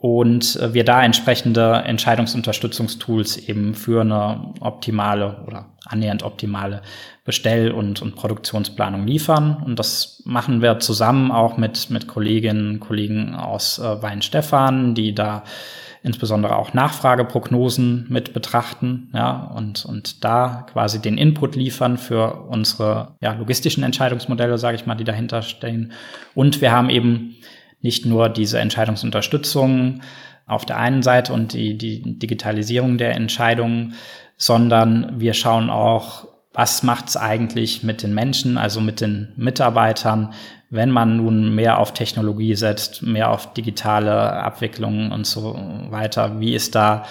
und äh, wir da entsprechende Entscheidungsunterstützungstools eben für eine optimale oder annähernd optimale Bestell- und, und Produktionsplanung liefern. Und das machen wir zusammen auch mit, mit Kolleginnen und Kollegen aus äh, Weinstefan, die da insbesondere auch Nachfrageprognosen mit betrachten, ja, und, und da quasi den Input liefern für unsere ja, logistischen Entscheidungsmodelle, sage ich mal, die dahinter stehen. Und wir haben eben nicht nur diese Entscheidungsunterstützung auf der einen Seite und die, die Digitalisierung der Entscheidungen, sondern wir schauen auch, was macht es eigentlich mit den Menschen, also mit den Mitarbeitern, wenn man nun mehr auf Technologie setzt, mehr auf digitale Abwicklungen und so weiter. Wie ist da,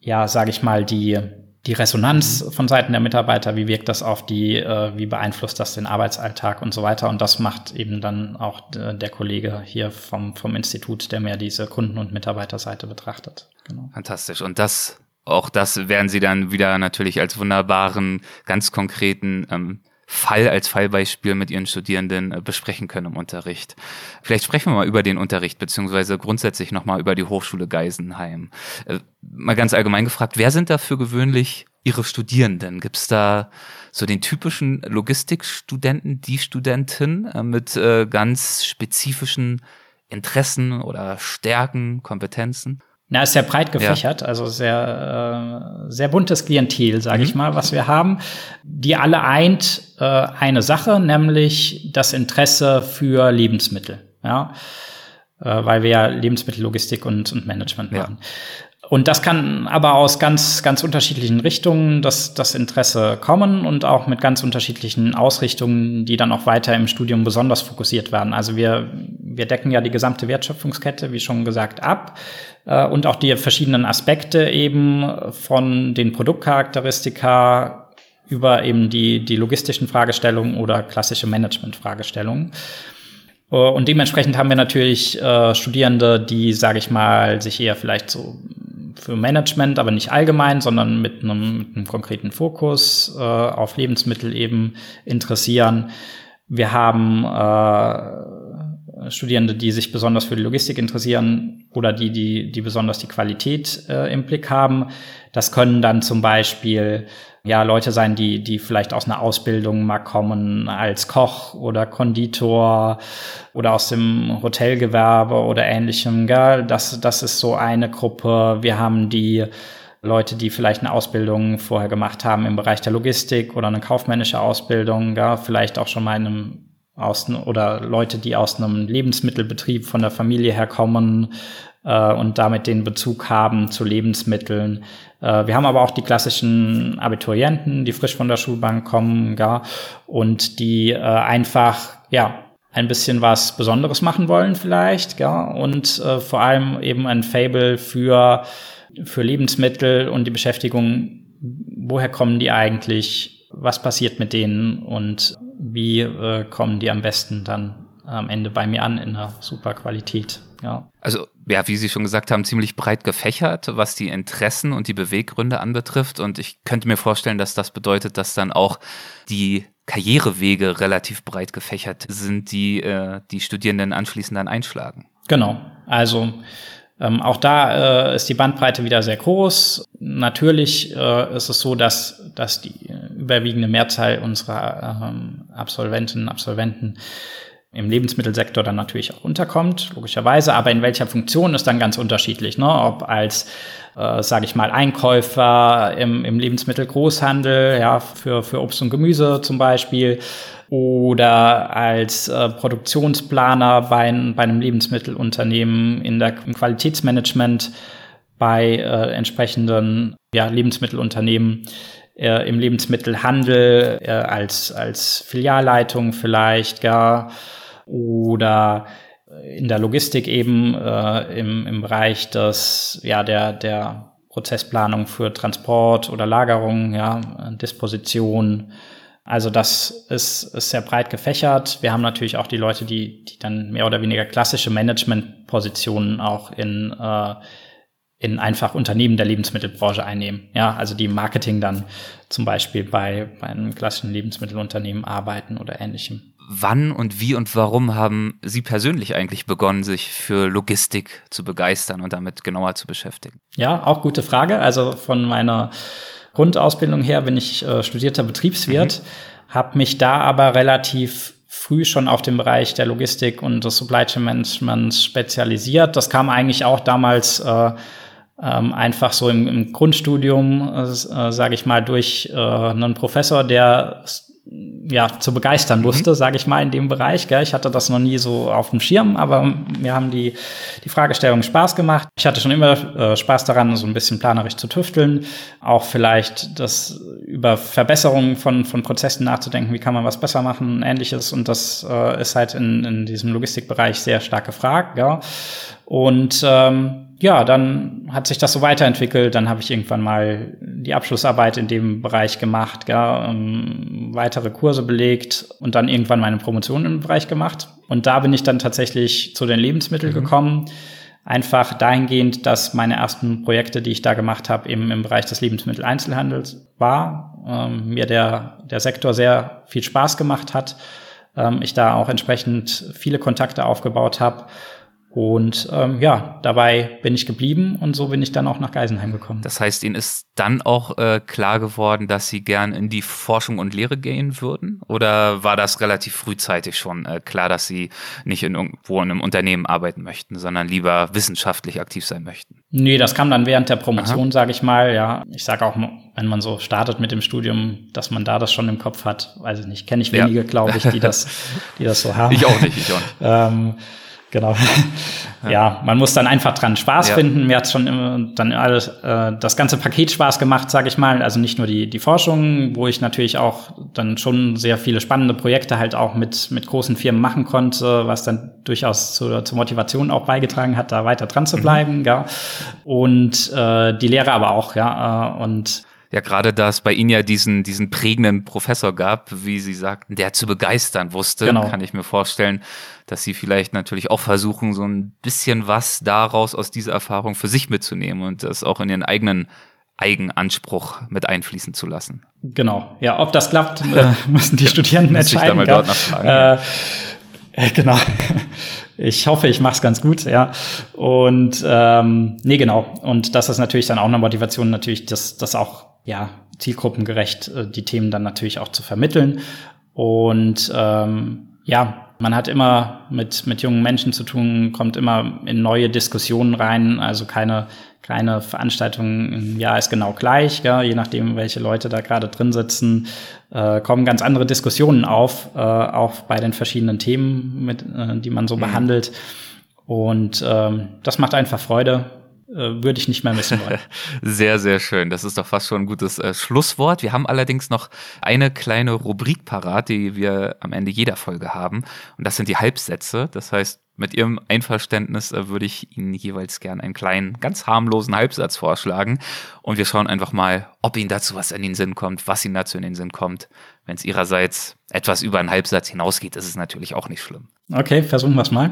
ja, sage ich mal, die die Resonanz von Seiten der Mitarbeiter, wie wirkt das auf die, äh, wie beeinflusst das den Arbeitsalltag und so weiter. Und das macht eben dann auch der Kollege hier vom, vom Institut, der mehr diese Kunden- und Mitarbeiterseite betrachtet. Genau. Fantastisch. Und das, auch das werden Sie dann wieder natürlich als wunderbaren, ganz konkreten ähm, Fall als Fallbeispiel mit Ihren Studierenden äh, besprechen können im Unterricht. Vielleicht sprechen wir mal über den Unterricht, beziehungsweise grundsätzlich nochmal über die Hochschule Geisenheim. Äh, mal ganz allgemein gefragt, wer sind da für gewöhnlich Ihre Studierenden? Gibt es da so den typischen Logistikstudenten, die Studentin äh, mit ganz spezifischen Interessen oder Stärken, Kompetenzen? Na, ist sehr breit gefächert, ja. also sehr, äh, sehr buntes Klientel, sage mhm. ich mal, was wir haben. Die alle eint äh, eine Sache, nämlich das Interesse für Lebensmittel. Ja, äh, weil wir ja Lebensmittellogistik und, und Management machen. Ja. Und das kann aber aus ganz, ganz unterschiedlichen Richtungen das, das Interesse kommen und auch mit ganz unterschiedlichen Ausrichtungen, die dann auch weiter im Studium besonders fokussiert werden. Also wir, wir decken ja die gesamte Wertschöpfungskette, wie schon gesagt, ab äh, und auch die verschiedenen Aspekte eben von den Produktcharakteristika über eben die, die logistischen Fragestellungen oder klassische Management-Fragestellungen. Äh, und dementsprechend haben wir natürlich äh, Studierende, die, sage ich mal, sich eher vielleicht so für Management, aber nicht allgemein, sondern mit einem, mit einem konkreten Fokus äh, auf Lebensmittel eben interessieren. Wir haben äh, Studierende, die sich besonders für die Logistik interessieren oder die, die, die besonders die Qualität äh, im Blick haben. Das können dann zum Beispiel ja Leute sein, die, die vielleicht aus einer Ausbildung mal kommen als Koch oder Konditor oder aus dem Hotelgewerbe oder ähnlichem. Gell? Das, das ist so eine Gruppe. Wir haben die Leute, die vielleicht eine Ausbildung vorher gemacht haben im Bereich der Logistik oder eine kaufmännische Ausbildung, gell? vielleicht auch schon mal in einem aus oder Leute, die aus einem Lebensmittelbetrieb von der Familie herkommen äh, und damit den Bezug haben zu Lebensmitteln. Äh, wir haben aber auch die klassischen Abiturienten, die frisch von der Schulbank kommen, gar und die äh, einfach ja ein bisschen was Besonderes machen wollen vielleicht, ja, und äh, vor allem eben ein Fable für für Lebensmittel und die Beschäftigung. Woher kommen die eigentlich? Was passiert mit denen und wie äh, kommen die am besten dann am Ende bei mir an in einer super Qualität? Ja. Also ja, wie Sie schon gesagt haben, ziemlich breit gefächert, was die Interessen und die Beweggründe anbetrifft. Und ich könnte mir vorstellen, dass das bedeutet, dass dann auch die Karrierewege relativ breit gefächert sind, die äh, die Studierenden anschließend dann einschlagen. Genau. Also ähm, auch da äh, ist die Bandbreite wieder sehr groß. Natürlich äh, ist es so, dass, dass die überwiegende Mehrzahl unserer ähm, Absolventinnen Absolventen im Lebensmittelsektor dann natürlich auch unterkommt, logischerweise, aber in welcher Funktion ist dann ganz unterschiedlich, ne? ob als, äh, sage ich mal, Einkäufer im, im Lebensmittelgroßhandel, ja, für, für Obst und Gemüse zum Beispiel, oder als äh, Produktionsplaner bei, bei einem Lebensmittelunternehmen in der im Qualitätsmanagement bei äh, entsprechenden ja, Lebensmittelunternehmen äh, im Lebensmittelhandel äh, als, als Filialleitung vielleicht gar oder in der Logistik eben äh, im, im Bereich des, ja, der, der Prozessplanung für Transport oder Lagerung, ja, Disposition, also das ist, ist sehr breit gefächert. Wir haben natürlich auch die Leute, die, die dann mehr oder weniger klassische Managementpositionen auch in, äh, in einfach Unternehmen der Lebensmittelbranche einnehmen. Ja, also die im Marketing dann zum Beispiel bei, bei einem klassischen Lebensmittelunternehmen arbeiten oder ähnlichem. Wann und wie und warum haben Sie persönlich eigentlich begonnen, sich für Logistik zu begeistern und damit genauer zu beschäftigen? Ja, auch gute Frage. Also von meiner Grundausbildung her bin ich äh, studierter Betriebswirt, mhm. habe mich da aber relativ früh schon auf den Bereich der Logistik und des Supply Chain Managements spezialisiert. Das kam eigentlich auch damals äh, ähm, einfach so im, im Grundstudium, äh, äh sage ich mal, durch äh, einen Professor, der ja, zu begeistern mhm. wusste, sage ich mal, in dem Bereich. Gell. Ich hatte das noch nie so auf dem Schirm, aber mir haben die, die Fragestellungen Spaß gemacht. Ich hatte schon immer äh, Spaß daran, so ein bisschen planerisch zu tüfteln, auch vielleicht das über Verbesserungen von, von Prozessen nachzudenken, wie kann man was besser machen, ähnliches. Und das äh, ist halt in, in diesem Logistikbereich sehr stark gefragt. Gell. Und ähm, ja, dann hat sich das so weiterentwickelt. Dann habe ich irgendwann mal die Abschlussarbeit in dem Bereich gemacht, ja, um, weitere Kurse belegt und dann irgendwann meine Promotion im Bereich gemacht. Und da bin ich dann tatsächlich zu den Lebensmitteln mhm. gekommen. Einfach dahingehend, dass meine ersten Projekte, die ich da gemacht habe, eben im Bereich des Lebensmitteleinzelhandels war. Ähm, mir der, der Sektor sehr viel Spaß gemacht hat. Ähm, ich da auch entsprechend viele Kontakte aufgebaut habe und ähm, ja, dabei bin ich geblieben und so bin ich dann auch nach Geisenheim gekommen. Das heißt, Ihnen ist dann auch äh, klar geworden, dass Sie gern in die Forschung und Lehre gehen würden? Oder war das relativ frühzeitig schon äh, klar, dass Sie nicht in irgendwo in einem Unternehmen arbeiten möchten, sondern lieber wissenschaftlich aktiv sein möchten? Nee, das kam dann während der Promotion, sage ich mal. Ja, ich sage auch, wenn man so startet mit dem Studium, dass man da das schon im Kopf hat. Weiß ich nicht, kenne ich wenige, ja. glaube ich, die das, die das so haben. Ich auch nicht, ich auch nicht. ähm, Genau. Ja. ja. man muss dann einfach dran Spaß ja. finden. Mir hat schon immer dann alles äh, das ganze Paket Spaß gemacht, sage ich mal. Also nicht nur die die Forschung, wo ich natürlich auch dann schon sehr viele spannende Projekte halt auch mit mit großen Firmen machen konnte, was dann durchaus zur, zur Motivation auch beigetragen hat, da weiter dran zu mhm. bleiben. Mhm. Ja. Und äh, die Lehre aber auch, ja. Äh, und ja, gerade da es bei Ihnen ja diesen, diesen prägenden Professor gab, wie Sie sagten, der zu begeistern wusste, genau. kann ich mir vorstellen, dass Sie vielleicht natürlich auch versuchen, so ein bisschen was daraus aus dieser Erfahrung für sich mitzunehmen und das auch in Ihren eigenen Eigenanspruch mit einfließen zu lassen. Genau. Ja, ob das klappt, äh, müssen die Studierenden entscheiden. Ich da mal dort nachfragen. Äh, äh, genau. Ich hoffe, ich mache es ganz gut, ja. Und ähm, nee, genau. Und das ist natürlich dann auch eine Motivation, natürlich, das, das auch ja, zielgruppengerecht äh, die Themen dann natürlich auch zu vermitteln. Und ähm, ja, man hat immer mit, mit jungen Menschen zu tun, kommt immer in neue Diskussionen rein, also keine, keine Veranstaltung im Jahr ist genau gleich, ja, je nachdem, welche Leute da gerade drin sitzen, äh, kommen ganz andere Diskussionen auf, äh, auch bei den verschiedenen Themen, mit, äh, die man so mhm. behandelt. Und ähm, das macht einfach Freude würde ich nicht mehr missen wollen. Sehr, sehr schön. Das ist doch fast schon ein gutes äh, Schlusswort. Wir haben allerdings noch eine kleine Rubrik parat, die wir am Ende jeder Folge haben. Und das sind die Halbsätze. Das heißt, mit Ihrem Einverständnis äh, würde ich Ihnen jeweils gern einen kleinen, ganz harmlosen Halbsatz vorschlagen. Und wir schauen einfach mal, ob Ihnen dazu was in den Sinn kommt, was Ihnen dazu in den Sinn kommt. Wenn es Ihrerseits etwas über einen Halbsatz hinausgeht, ist es natürlich auch nicht schlimm. Okay, versuchen wir es mal.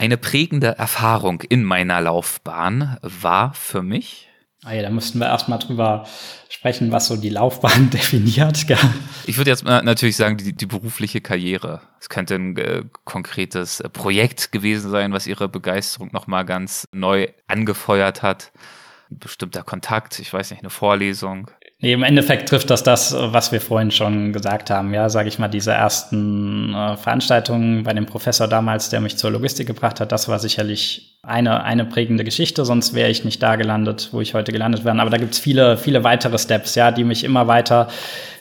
Eine prägende Erfahrung in meiner Laufbahn war für mich. Ah ja, da müssten wir erstmal drüber sprechen, was so die Laufbahn definiert. Gell? Ich würde jetzt natürlich sagen, die, die berufliche Karriere. Es könnte ein äh, konkretes äh, Projekt gewesen sein, was ihre Begeisterung nochmal ganz neu angefeuert hat. Ein bestimmter Kontakt, ich weiß nicht, eine Vorlesung. Nee, im Endeffekt trifft das das, was wir vorhin schon gesagt haben. Ja, sage ich mal, diese ersten äh, Veranstaltungen bei dem Professor damals, der mich zur Logistik gebracht hat, das war sicherlich eine, eine prägende Geschichte, sonst wäre ich nicht da gelandet, wo ich heute gelandet wäre. Aber da gibt's viele, viele weitere Steps, ja, die mich immer weiter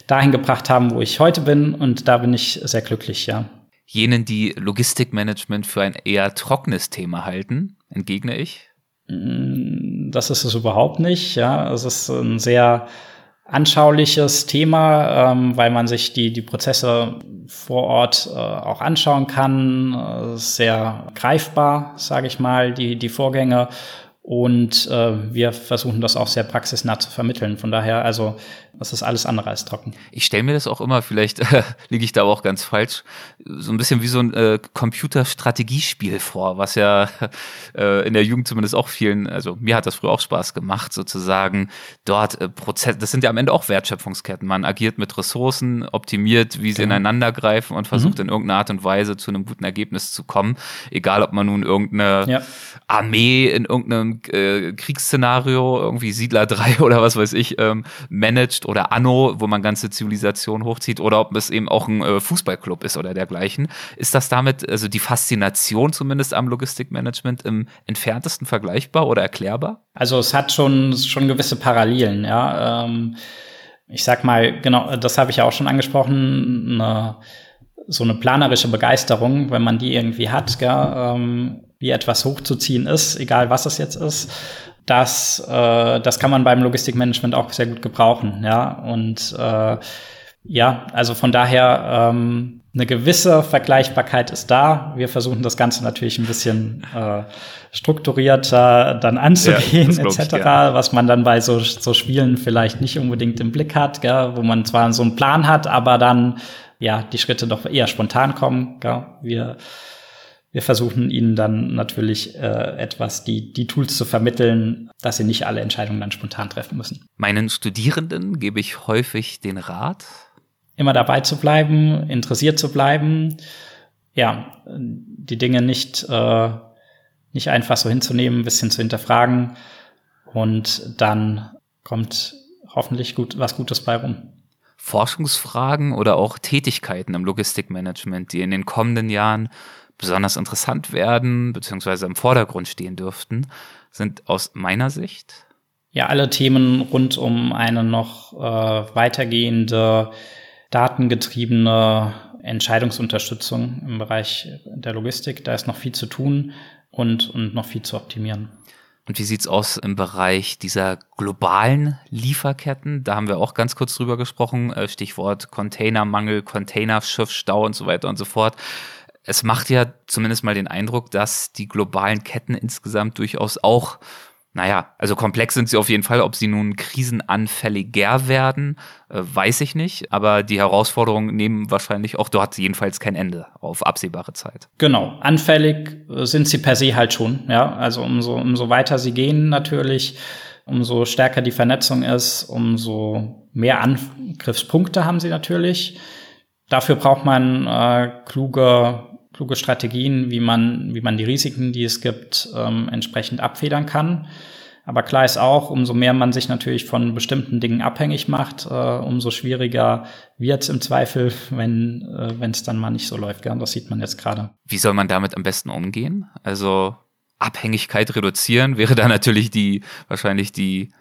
dahin gebracht haben, wo ich heute bin. Und da bin ich sehr glücklich, ja. Jenen, die Logistikmanagement für ein eher trockenes Thema halten, entgegne ich? Mm, das ist es überhaupt nicht, ja. Es ist ein sehr anschauliches Thema, ähm, weil man sich die, die Prozesse vor Ort äh, auch anschauen kann. Äh, sehr greifbar, sage ich mal, die, die Vorgänge. Und äh, wir versuchen das auch sehr praxisnah zu vermitteln. Von daher, also das ist alles andere als trocken. Ich stelle mir das auch immer, vielleicht äh, liege ich da aber auch ganz falsch, so ein bisschen wie so ein äh, Computerstrategiespiel vor, was ja äh, in der Jugend zumindest auch vielen, also mir hat das früher auch Spaß gemacht, sozusagen dort äh, Prozess, das sind ja am Ende auch Wertschöpfungsketten. Man agiert mit Ressourcen, optimiert, wie sie genau. ineinander greifen und versucht mhm. in irgendeiner Art und Weise zu einem guten Ergebnis zu kommen. Egal, ob man nun irgendeine ja. Armee in irgendeinem äh, Kriegsszenario, irgendwie Siedler 3 oder was weiß ich, ähm, managt oder Anno, wo man ganze Zivilisation hochzieht, oder ob es eben auch ein äh, Fußballclub ist oder dergleichen. Ist das damit, also die Faszination zumindest am Logistikmanagement im entferntesten vergleichbar oder erklärbar? Also es hat schon, schon gewisse Parallelen, ja. Ähm, ich sag mal, genau, das habe ich ja auch schon angesprochen, eine, so eine planerische Begeisterung, wenn man die irgendwie hat, gell, ähm, wie etwas hochzuziehen ist, egal was es jetzt ist das, äh, das kann man beim Logistikmanagement auch sehr gut gebrauchen. Ja, und äh, ja, also von daher ähm, eine gewisse Vergleichbarkeit ist da. Wir versuchen das Ganze natürlich ein bisschen äh, strukturierter dann anzugehen, ja, etc., was man dann bei so, so Spielen vielleicht nicht unbedingt im Blick hat, gell? wo man zwar so einen Plan hat, aber dann ja die Schritte doch eher spontan kommen. Gell? Wir wir versuchen ihnen dann natürlich äh, etwas, die, die Tools zu vermitteln, dass sie nicht alle Entscheidungen dann spontan treffen müssen. Meinen Studierenden gebe ich häufig den Rat, immer dabei zu bleiben, interessiert zu bleiben, ja, die Dinge nicht, äh, nicht einfach so hinzunehmen, ein bisschen zu hinterfragen und dann kommt hoffentlich gut, was Gutes bei rum. Forschungsfragen oder auch Tätigkeiten im Logistikmanagement, die in den kommenden Jahren besonders interessant werden, beziehungsweise im Vordergrund stehen dürften, sind aus meiner Sicht. Ja, alle Themen rund um eine noch äh, weitergehende, datengetriebene Entscheidungsunterstützung im Bereich der Logistik. Da ist noch viel zu tun und, und noch viel zu optimieren. Und wie sieht's aus im Bereich dieser globalen Lieferketten? Da haben wir auch ganz kurz drüber gesprochen. Äh, Stichwort Containermangel, Containerschiffstau und so weiter und so fort es macht ja zumindest mal den Eindruck, dass die globalen Ketten insgesamt durchaus auch, naja, also komplex sind sie auf jeden Fall. Ob sie nun krisenanfälliger werden, äh, weiß ich nicht. Aber die Herausforderungen nehmen wahrscheinlich auch dort jedenfalls kein Ende auf absehbare Zeit. Genau, anfällig äh, sind sie per se halt schon. Ja, also umso, umso weiter sie gehen natürlich, umso stärker die Vernetzung ist, umso mehr Angriffspunkte haben sie natürlich. Dafür braucht man äh, kluge kluge Strategien, wie man, wie man die Risiken, die es gibt, ähm, entsprechend abfedern kann. Aber klar ist auch, umso mehr man sich natürlich von bestimmten Dingen abhängig macht, äh, umso schwieriger wird es im Zweifel, wenn äh, es dann mal nicht so läuft. Gell? Das sieht man jetzt gerade. Wie soll man damit am besten umgehen? Also Abhängigkeit reduzieren wäre da natürlich die wahrscheinlich die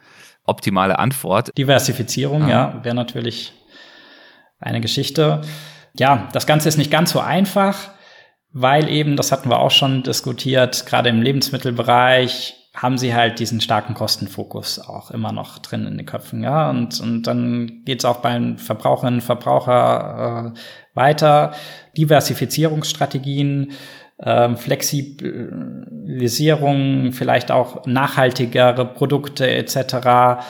optimale Antwort. Diversifizierung, ah. ja, wäre natürlich eine Geschichte. Ja, das Ganze ist nicht ganz so einfach weil eben, das hatten wir auch schon diskutiert, gerade im Lebensmittelbereich haben sie halt diesen starken Kostenfokus auch immer noch drin in den Köpfen, ja. Und, und dann geht's auch beim Verbraucherinnen und Verbraucher äh, weiter. Diversifizierungsstrategien, äh, Flexibilisierung, vielleicht auch nachhaltigere Produkte etc.,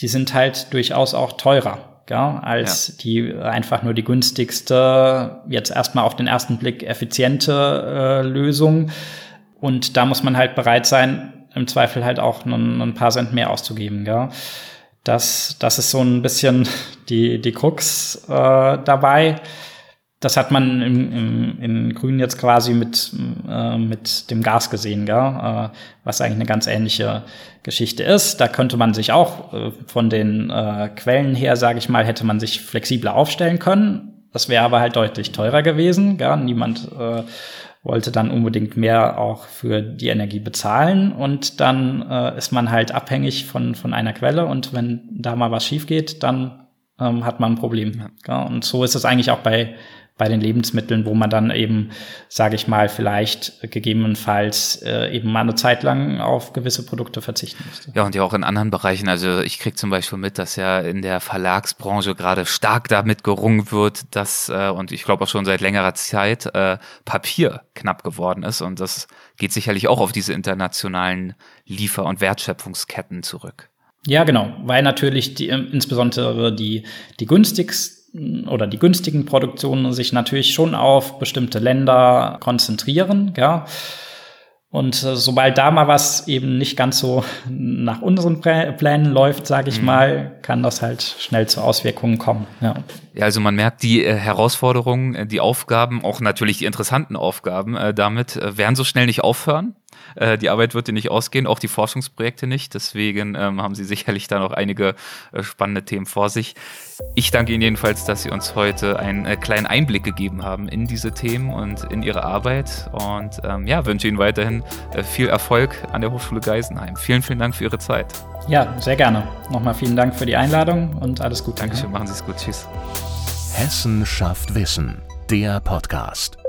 die sind halt durchaus auch teurer ja, als ja. die einfach nur die günstigste, jetzt erstmal auf den ersten Blick effiziente äh, Lösung. Und da muss man halt bereit sein, im Zweifel halt auch ein, ein paar Cent mehr auszugeben. Gell? Das, das ist so ein bisschen die, die Krux äh, dabei. Das hat man im, im, in Grün jetzt quasi mit, äh, mit dem Gas gesehen, gell? Äh, was eigentlich eine ganz ähnliche Geschichte ist. Da könnte man sich auch äh, von den äh, Quellen her, sage ich mal, hätte man sich flexibler aufstellen können. Das wäre aber halt deutlich teurer gewesen. Gell? Niemand äh, wollte dann unbedingt mehr auch für die Energie bezahlen und dann äh, ist man halt abhängig von, von einer Quelle und wenn da mal was schief geht, dann ähm, hat man ein Problem. Ja. Und so ist es eigentlich auch bei bei den Lebensmitteln, wo man dann eben, sage ich mal, vielleicht gegebenenfalls äh, eben mal eine Zeit lang auf gewisse Produkte verzichten müsste. Ja, und ja auch in anderen Bereichen. Also ich kriege zum Beispiel mit, dass ja in der Verlagsbranche gerade stark damit gerungen wird, dass, äh, und ich glaube auch schon seit längerer Zeit, äh, Papier knapp geworden ist. Und das geht sicherlich auch auf diese internationalen Liefer- und Wertschöpfungsketten zurück. Ja, genau, weil natürlich die, insbesondere die, die günstigsten oder die günstigen Produktionen sich natürlich schon auf bestimmte Länder konzentrieren, ja. Und äh, sobald da mal was eben nicht ganz so nach unseren Plänen läuft, sage ich mhm. mal, kann das halt schnell zu Auswirkungen kommen. Ja, ja also man merkt die äh, Herausforderungen, äh, die Aufgaben, auch natürlich die interessanten Aufgaben äh, damit äh, werden so schnell nicht aufhören. Äh, die Arbeit wird dir nicht ausgehen, auch die Forschungsprojekte nicht. Deswegen ähm, haben Sie sicherlich da noch einige äh, spannende Themen vor sich. Ich danke Ihnen jedenfalls, dass Sie uns heute einen äh, kleinen Einblick gegeben haben in diese Themen und in Ihre Arbeit. Und ähm, ja, wünsche Ihnen weiterhin äh, viel Erfolg an der Hochschule Geisenheim. Vielen, vielen Dank für Ihre Zeit. Ja, sehr gerne. Nochmal vielen Dank für die Einladung und alles Gute. Dankeschön, machen Sie es gut. Tschüss. Hessen schafft Wissen, der Podcast.